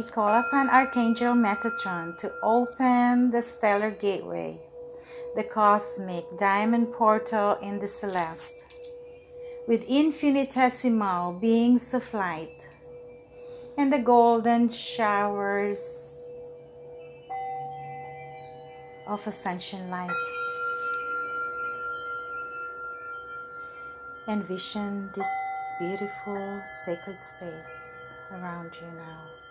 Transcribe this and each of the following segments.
we call upon Archangel Metatron to open the stellar gateway, the cosmic diamond portal in the celeste, with infinitesimal beings of light and the golden showers of ascension light. Envision this beautiful sacred space around you now.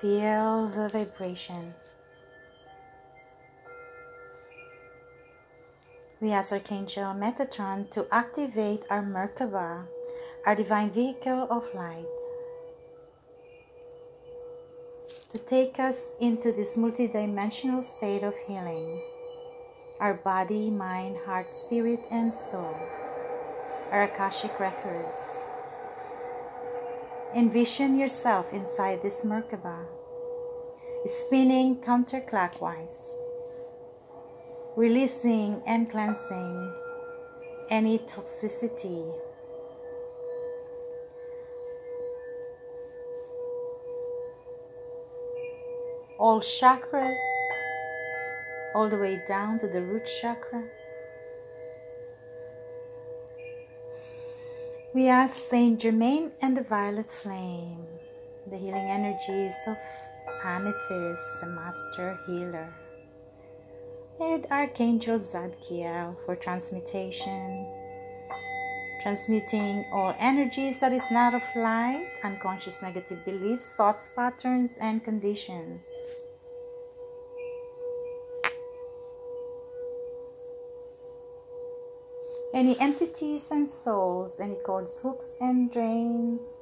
Feel the vibration. We ask Archangel Metatron to activate our Merkaba, our divine vehicle of light, to take us into this multidimensional state of healing our body, mind, heart, spirit, and soul, our Akashic records. Envision yourself inside this Merkaba, spinning counterclockwise, releasing and cleansing any toxicity. All chakras all the way down to the root chakra. We ask Saint Germain and the violet flame, the healing energies of Amethyst, the master healer, and Archangel Zadkiel for transmutation, transmuting all energies that is not of light, unconscious negative beliefs, thoughts, patterns, and conditions. Any entities and souls, any cords, hooks, and drains,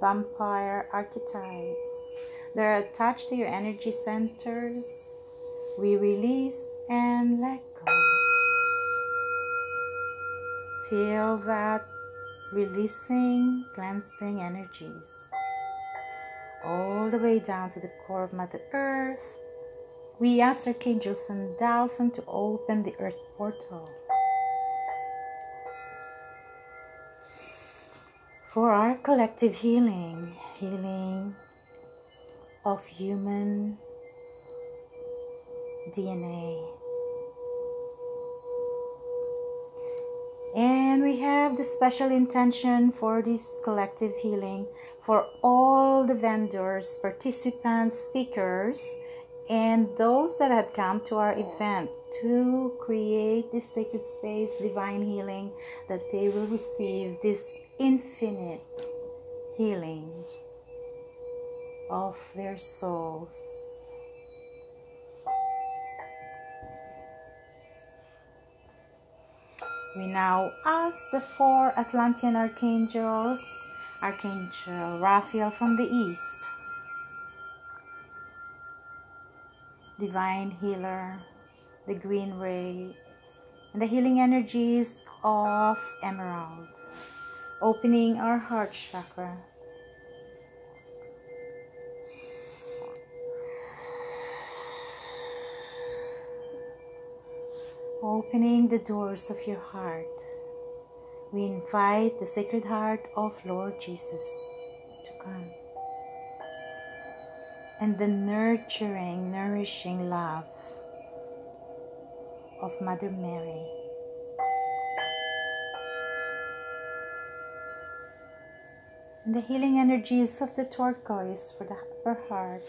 vampire archetypes that are attached to your energy centers, we release and let go. Feel that releasing, cleansing energies all the way down to the core of Mother Earth. We ask Archangel Sandalphon to open the Earth portal for our collective healing, healing of human DNA. And we have the special intention for this collective healing for all the vendors, participants, speakers, and those that had come to our event to create this sacred space, divine healing, that they will receive this infinite healing of their souls. We now ask the four Atlantean archangels, Archangel Raphael from the east, Divine Healer, the Green Ray, and the healing energies of Emerald opening our heart chakra. Opening the doors of your heart, we invite the Sacred Heart of Lord Jesus to come. And the nurturing, nourishing love of Mother Mary and the healing energies of the turquoise for the upper heart.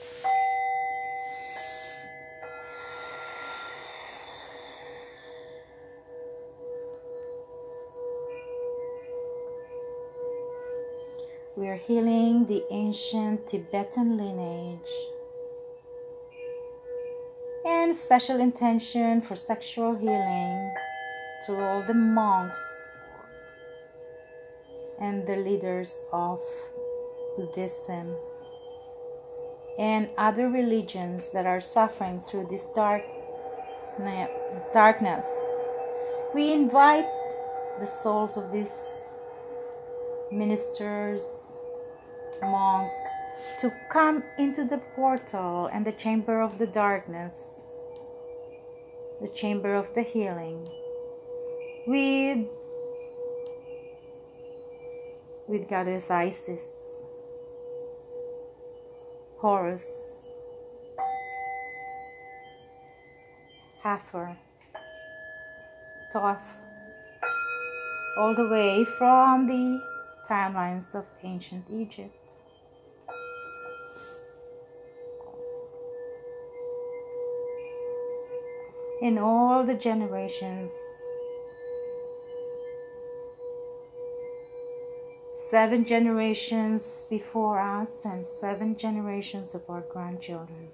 We are healing the ancient Tibetan lineage and special intention for sexual healing to all the monks and the leaders of Buddhism and other religions that are suffering through this dark darkness. We invite the souls of these ministers, monks, to come into the portal and the chamber of the darkness, the chamber of the healing, with with goddess Isis, Horus, Hathor, Thoth, all the way from the timelines of ancient Egypt. In all the generations seven generations before us and seven generations of our grandchildren,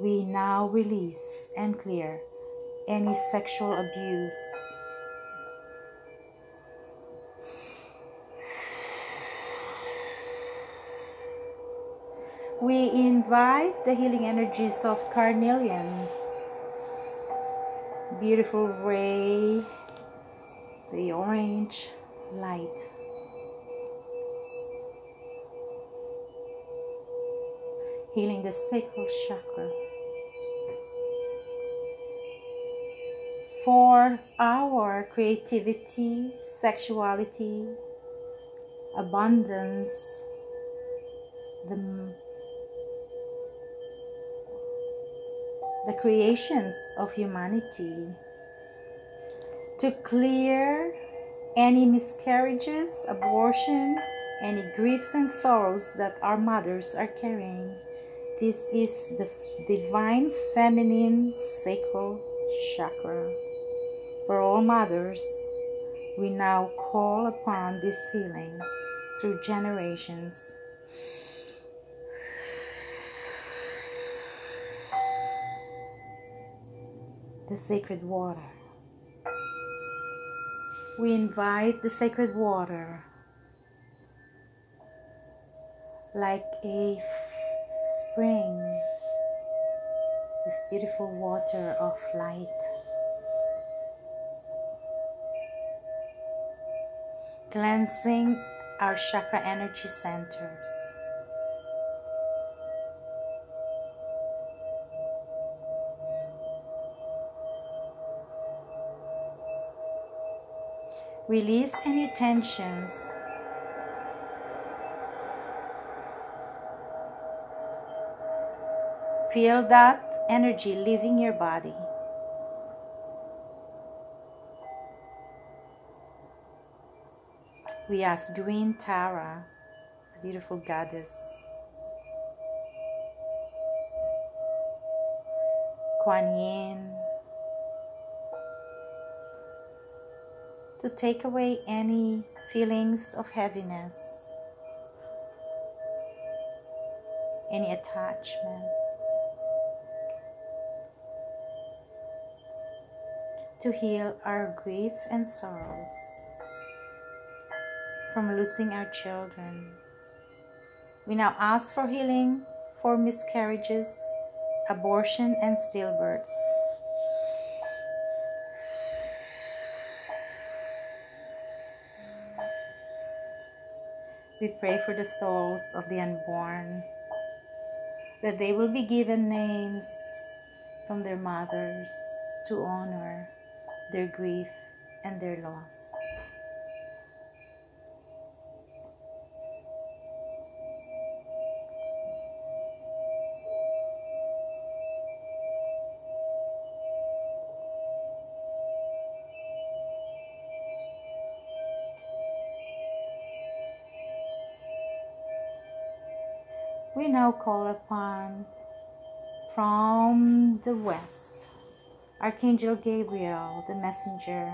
we now release and clear any sexual abuse. We invite the healing energies of carnelian, beautiful ray, the orange light healing the sacral chakra. For our creativity, sexuality, abundance, the, the creations of humanity, to clear any miscarriages, abortion, any griefs and sorrows that our mothers are carrying. This is the divine feminine sacral chakra. For all mothers, we now call upon this healing through generations. The sacred water. We invite the sacred water like a spring, this beautiful water of light. Cleansing our chakra energy centers. Release any tensions Feel that energy leaving your body. We ask Green Tara, the beautiful goddess, Kuan Yin, to take away any feelings of heaviness, any attachments. To heal our grief and sorrows from losing our children. We now ask for healing for miscarriages, abortion, and stillbirths. We pray for the souls of the unborn, that they will be given names from their mothers to honor their grief and their loss. we now call upon from the west Archangel Gabriel, the messenger.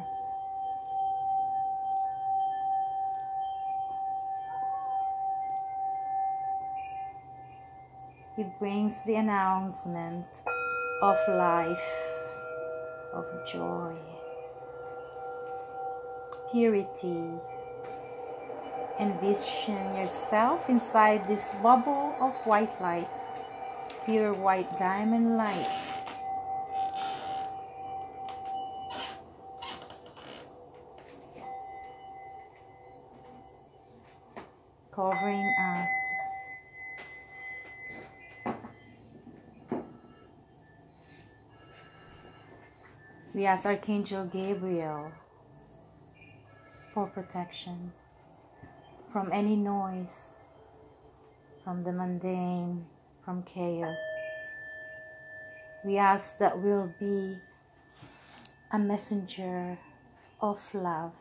He brings the announcement of life, of joy, purity. Envision yourself inside this bubble of white light, pure white diamond light We ask Archangel Gabriel for protection, from any noise, from the mundane, from chaos. We ask that we'll be a messenger of love,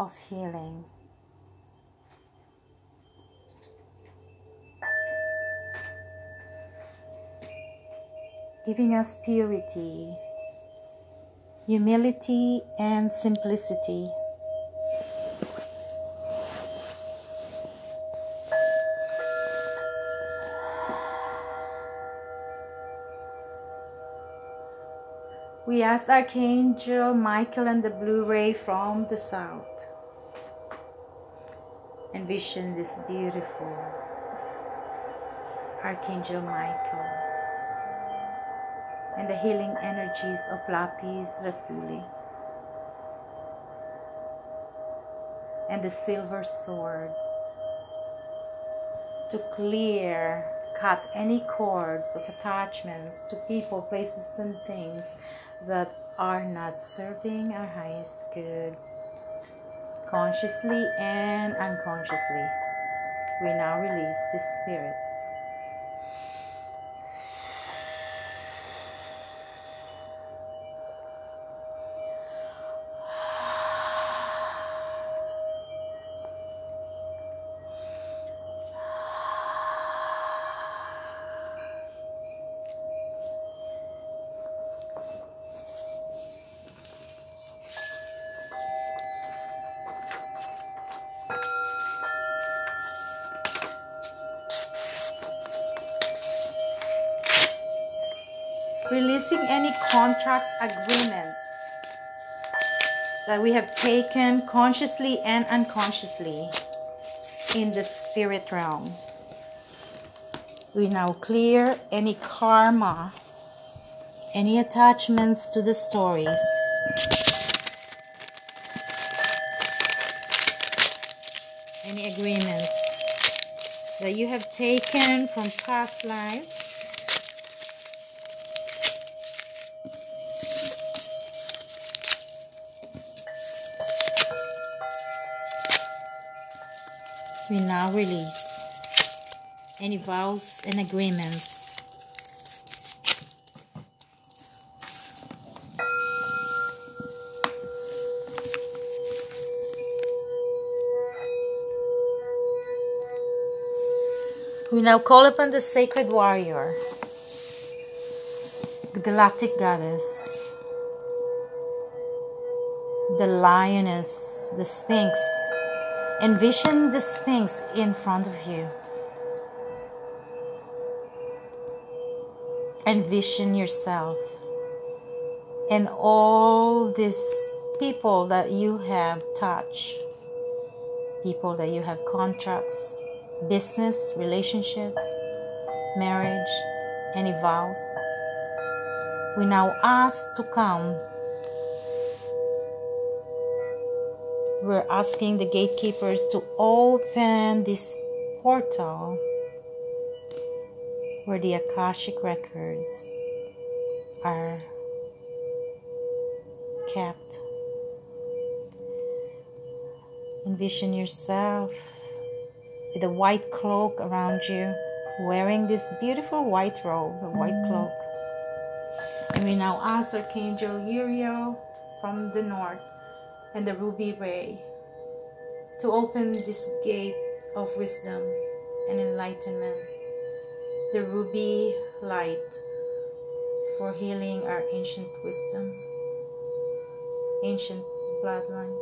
of healing. Giving us purity, humility, and simplicity. We ask Archangel Michael and the blue ray from the south. Envision this beautiful Archangel Michael and the healing energies of Lapis Lazuli and the silver sword to clear cut any cords of attachments to people, places, and things that are not serving our highest good. Consciously and unconsciously, we now release the spirits. That we have taken consciously and unconsciously in the spirit realm. We now clear any karma, any attachments to the stories. Any agreements that you have taken from past lives we now release. Any vows and agreements? We now call upon the sacred warrior, the galactic goddess, the lioness, the sphinx, Envision the Sphinx in front of you. Envision yourself and all these people that you have touched, people that you have contracts, business, relationships, marriage, any vows. We now ask to come we're asking the gatekeepers to open this portal where the Akashic records are kept. Envision yourself with a white cloak around you, wearing this beautiful white robe, a white mm-hmm. cloak. And we now ask Archangel Uriel from the north and the ruby ray to open this gate of wisdom and enlightenment, the ruby light for healing our ancient wisdom, ancient bloodline.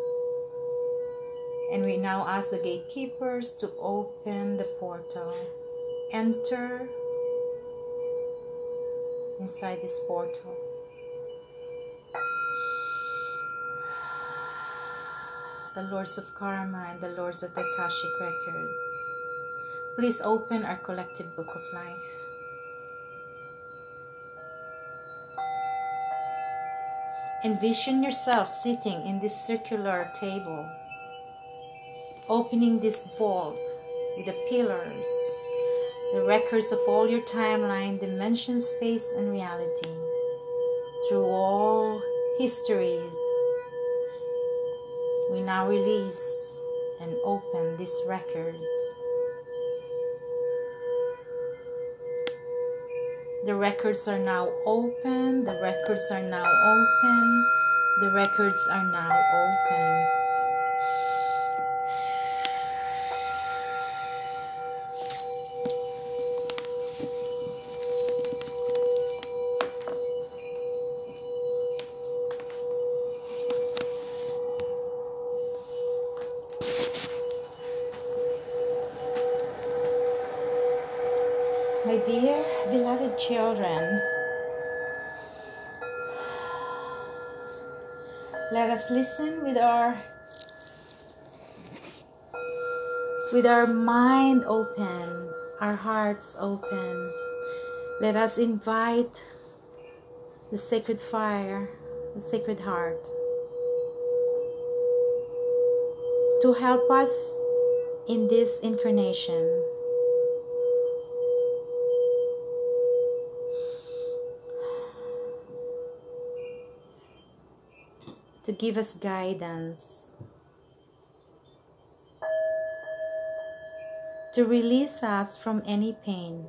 And we now ask the gatekeepers to open the portal. Enter inside this portal. The Lords of Karma, and the Lords of the Akashic Records. Please open our collective book of life. Envision yourself sitting in this circular table, opening this vault with the pillars, the records of all your timeline, dimension, space, and reality, through all histories, we now release and open these records. The records are now open. The records are now open. The records are now open. Us listen with our with our mind open, our hearts open. Let us invite the sacred fire, the sacred heart to help us in this incarnation. To give us guidance, to release us from any pain,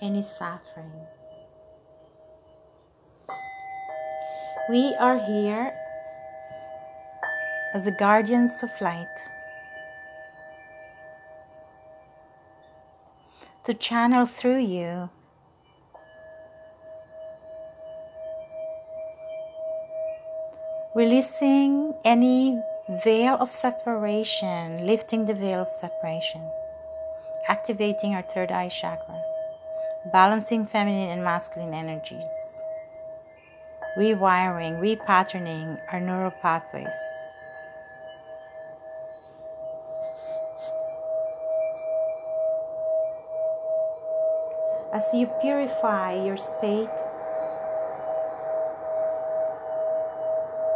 any suffering. We are here as the guardians of light to channel through you releasing any veil of separation, lifting the veil of separation, activating our third eye chakra, balancing feminine and masculine energies, rewiring, repatterning our neural pathways. As you purify your state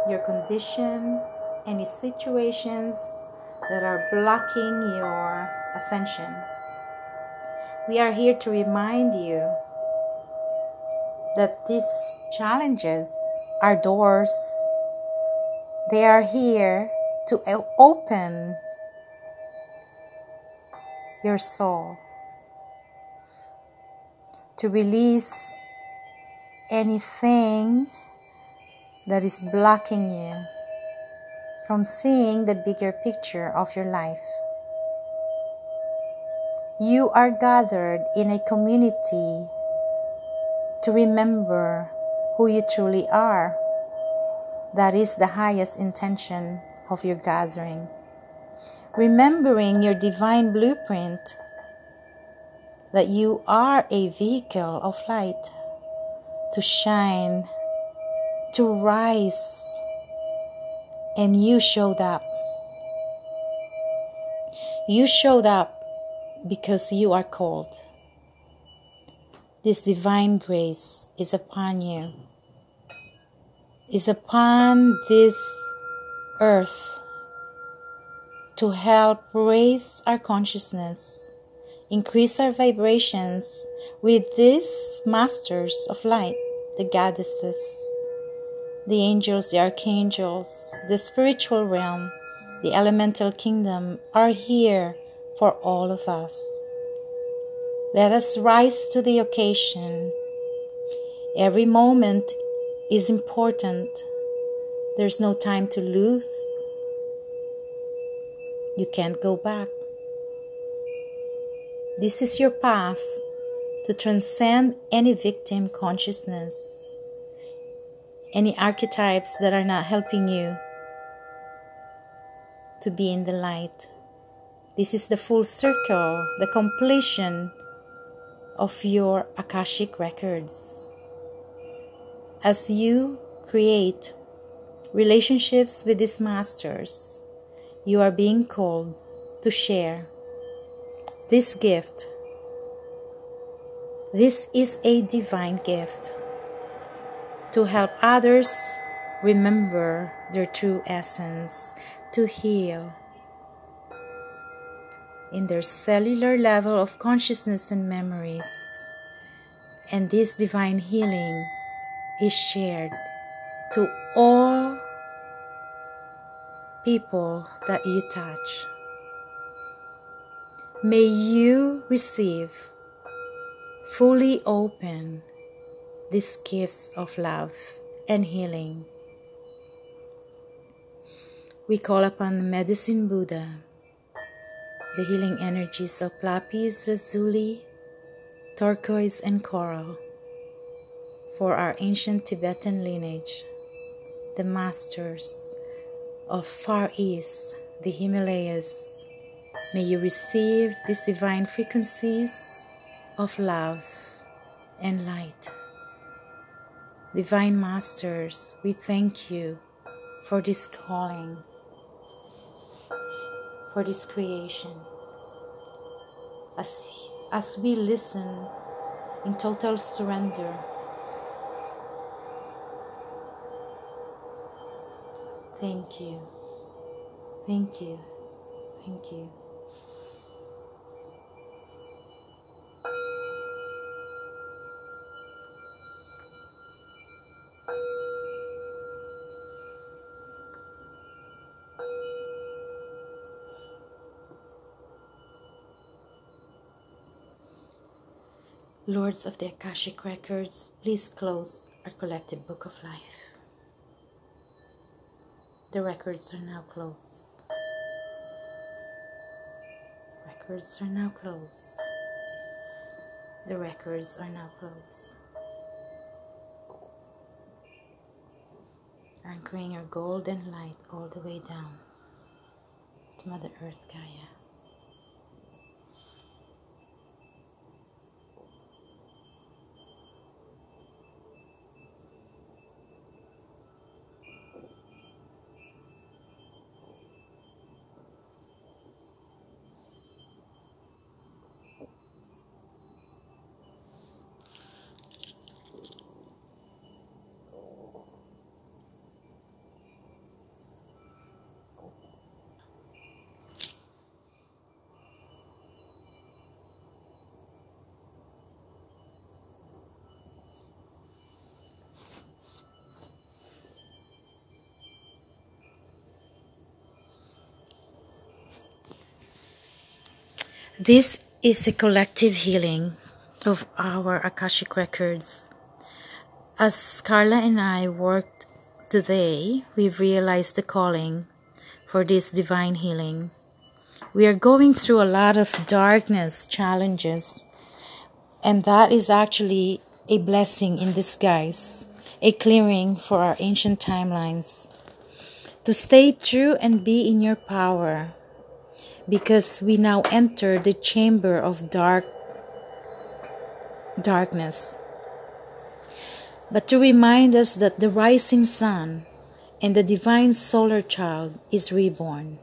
your condition, any situations that are blocking your ascension. We are here to remind you that these challenges are doors. They are here to open your soul, to release anything that is blocking you from seeing the bigger picture of your life. You are gathered in a community to remember who you truly are. That is the highest intention of your gathering. Remembering your divine blueprint that you are a vehicle of light to shine to rise. And you showed up. You showed up because you are called. This divine grace is upon you, is upon this earth to help raise our consciousness, increase our vibrations with these masters of light, the goddesses the angels, the archangels, the spiritual realm, the elemental kingdom are here for all of us. Let us rise to the occasion. Every moment is important. There's no time to lose. You can't go back. This is your path to transcend any victim consciousness any archetypes that are not helping you to be in the light. This is the full circle, the completion of your Akashic records. As you create relationships with these masters, you are being called to share this gift. This is a divine gift to help others remember their true essence, to heal in their cellular level of consciousness and memories. And this divine healing is shared to all people that you touch. May you receive fully open these gifts of love and healing. We call upon the medicine Buddha, the healing energies of lapis lazuli, turquoise, and coral for our ancient Tibetan lineage, the masters of Far East, the Himalayas. May you receive these divine frequencies of love and light. Divine Masters, we thank you for this calling, for this creation. As, as we listen in total surrender Thank you. Thank you. Thank you. Lords of the Akashic Records, please close our collective book of life. The records are now closed. Records are now closed. The records are now closed. Anchoring your golden light all the way down to Mother Earth Gaia. This is a collective healing of our Akashic records. As Carla and I worked today, we've realized the calling for this divine healing. We are going through a lot of darkness challenges, and that is actually a blessing in disguise, a clearing for our ancient timelines. To stay true and be in your power because we now enter the chamber of dark darkness. But to remind us that the rising sun and the divine solar child is reborn.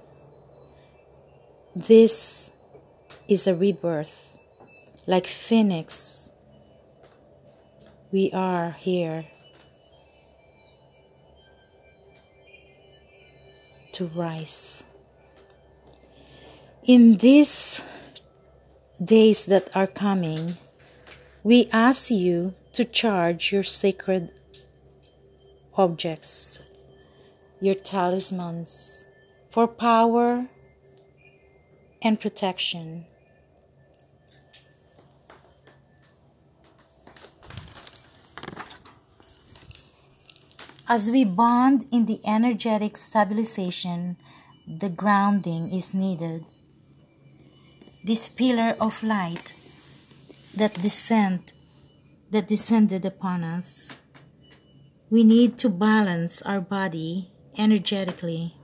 This is a rebirth. Like phoenix we are here to rise in these days that are coming, we ask you to charge your sacred objects, your talismans, for power and protection. As we bond in the energetic stabilization, the grounding is needed this pillar of light that descend that descended upon us. We need to balance our body energetically.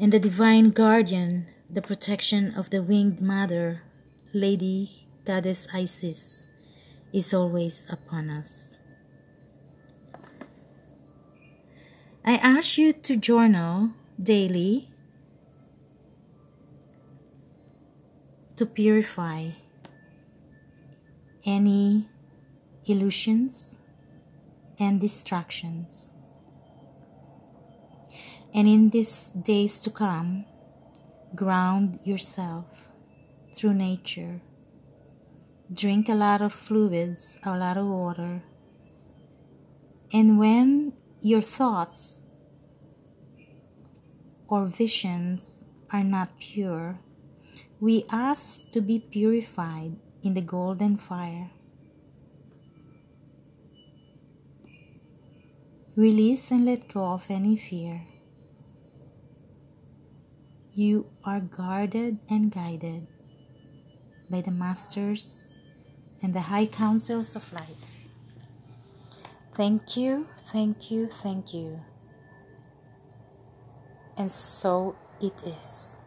And the divine guardian the protection of the winged mother lady goddess isis is always upon us. I ask you to journal daily to purify any illusions and distractions. And in these days to come, ground yourself through nature. Drink a lot of fluids, a lot of water. And when your thoughts or visions are not pure, we ask to be purified in the golden fire. Release and let go of any fear. You are guarded and guided by the masters and the high councils of light. Thank you, thank you, thank you. And so it is.